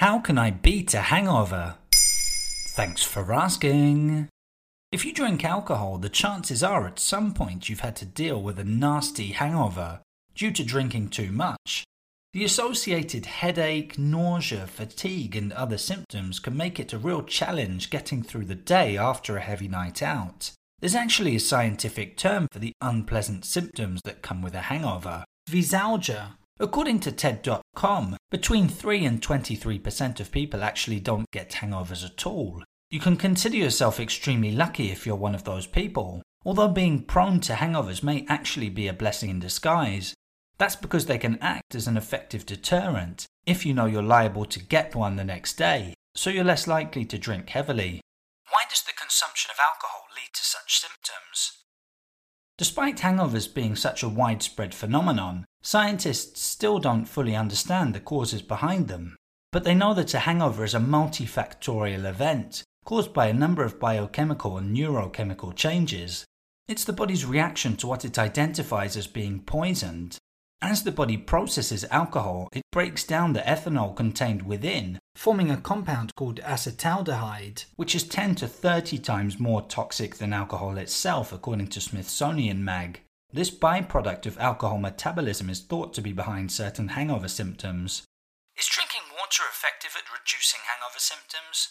How can I beat a hangover? Thanks for asking. If you drink alcohol, the chances are at some point you've had to deal with a nasty hangover due to drinking too much. The associated headache, nausea, fatigue, and other symptoms can make it a real challenge getting through the day after a heavy night out. There's actually a scientific term for the unpleasant symptoms that come with a hangover veisalgia. According to TED.com, between 3 and 23% of people actually don't get hangovers at all. You can consider yourself extremely lucky if you're one of those people, although being prone to hangovers may actually be a blessing in disguise. That's because they can act as an effective deterrent if you know you're liable to get one the next day, so you're less likely to drink heavily. Why does the consumption of alcohol lead to such symptoms? Despite hangovers being such a widespread phenomenon, scientists still don't fully understand the causes behind them. But they know that a hangover is a multifactorial event caused by a number of biochemical and neurochemical changes. It's the body's reaction to what it identifies as being poisoned. As the body processes alcohol, it breaks down the ethanol contained within, forming a compound called acetaldehyde, which is 10 to 30 times more toxic than alcohol itself, according to Smithsonian Mag. This byproduct of alcohol metabolism is thought to be behind certain hangover symptoms. Is drinking water effective at reducing hangover symptoms?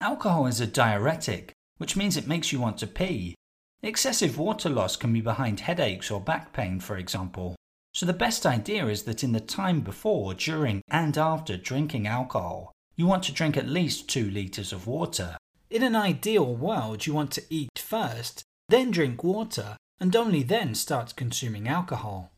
Alcohol is a diuretic, which means it makes you want to pee. Excessive water loss can be behind headaches or back pain, for example. So the best idea is that in the time before, during, and after drinking alcohol, you want to drink at least 2 litres of water. In an ideal world, you want to eat first, then drink water, and only then starts consuming alcohol.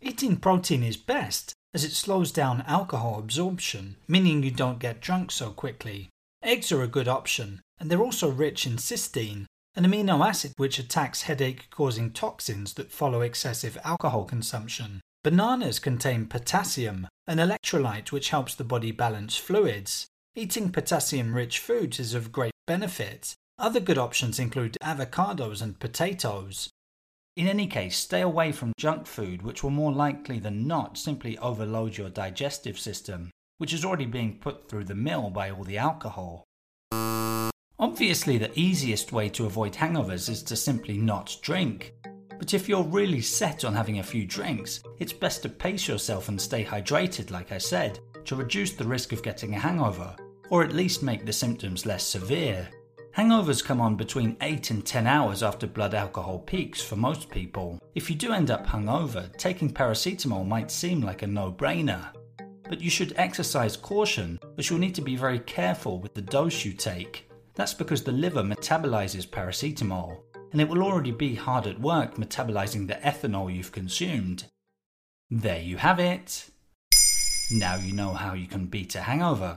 Eating protein is best as it slows down alcohol absorption, meaning you don't get drunk so quickly. Eggs are a good option, and they're also rich in cysteine, an amino acid which attacks headache causing toxins that follow excessive alcohol consumption. Bananas contain potassium, an electrolyte which helps the body balance fluids. Eating potassium rich foods is of great benefit. Other good options include avocados and potatoes. In any case, stay away from junk food, which will more likely than not simply overload your digestive system, which is already being put through the mill by all the alcohol. Obviously, the easiest way to avoid hangovers is to simply not drink. But if you're really set on having a few drinks, it's best to pace yourself and stay hydrated, like I said, to reduce the risk of getting a hangover, or at least make the symptoms less severe. Hangovers come on between 8 and 10 hours after blood alcohol peaks for most people. If you do end up hungover, taking paracetamol might seem like a no brainer. But you should exercise caution, as you'll need to be very careful with the dose you take. That's because the liver metabolizes paracetamol, and it will already be hard at work metabolizing the ethanol you've consumed. There you have it. Now you know how you can beat a hangover.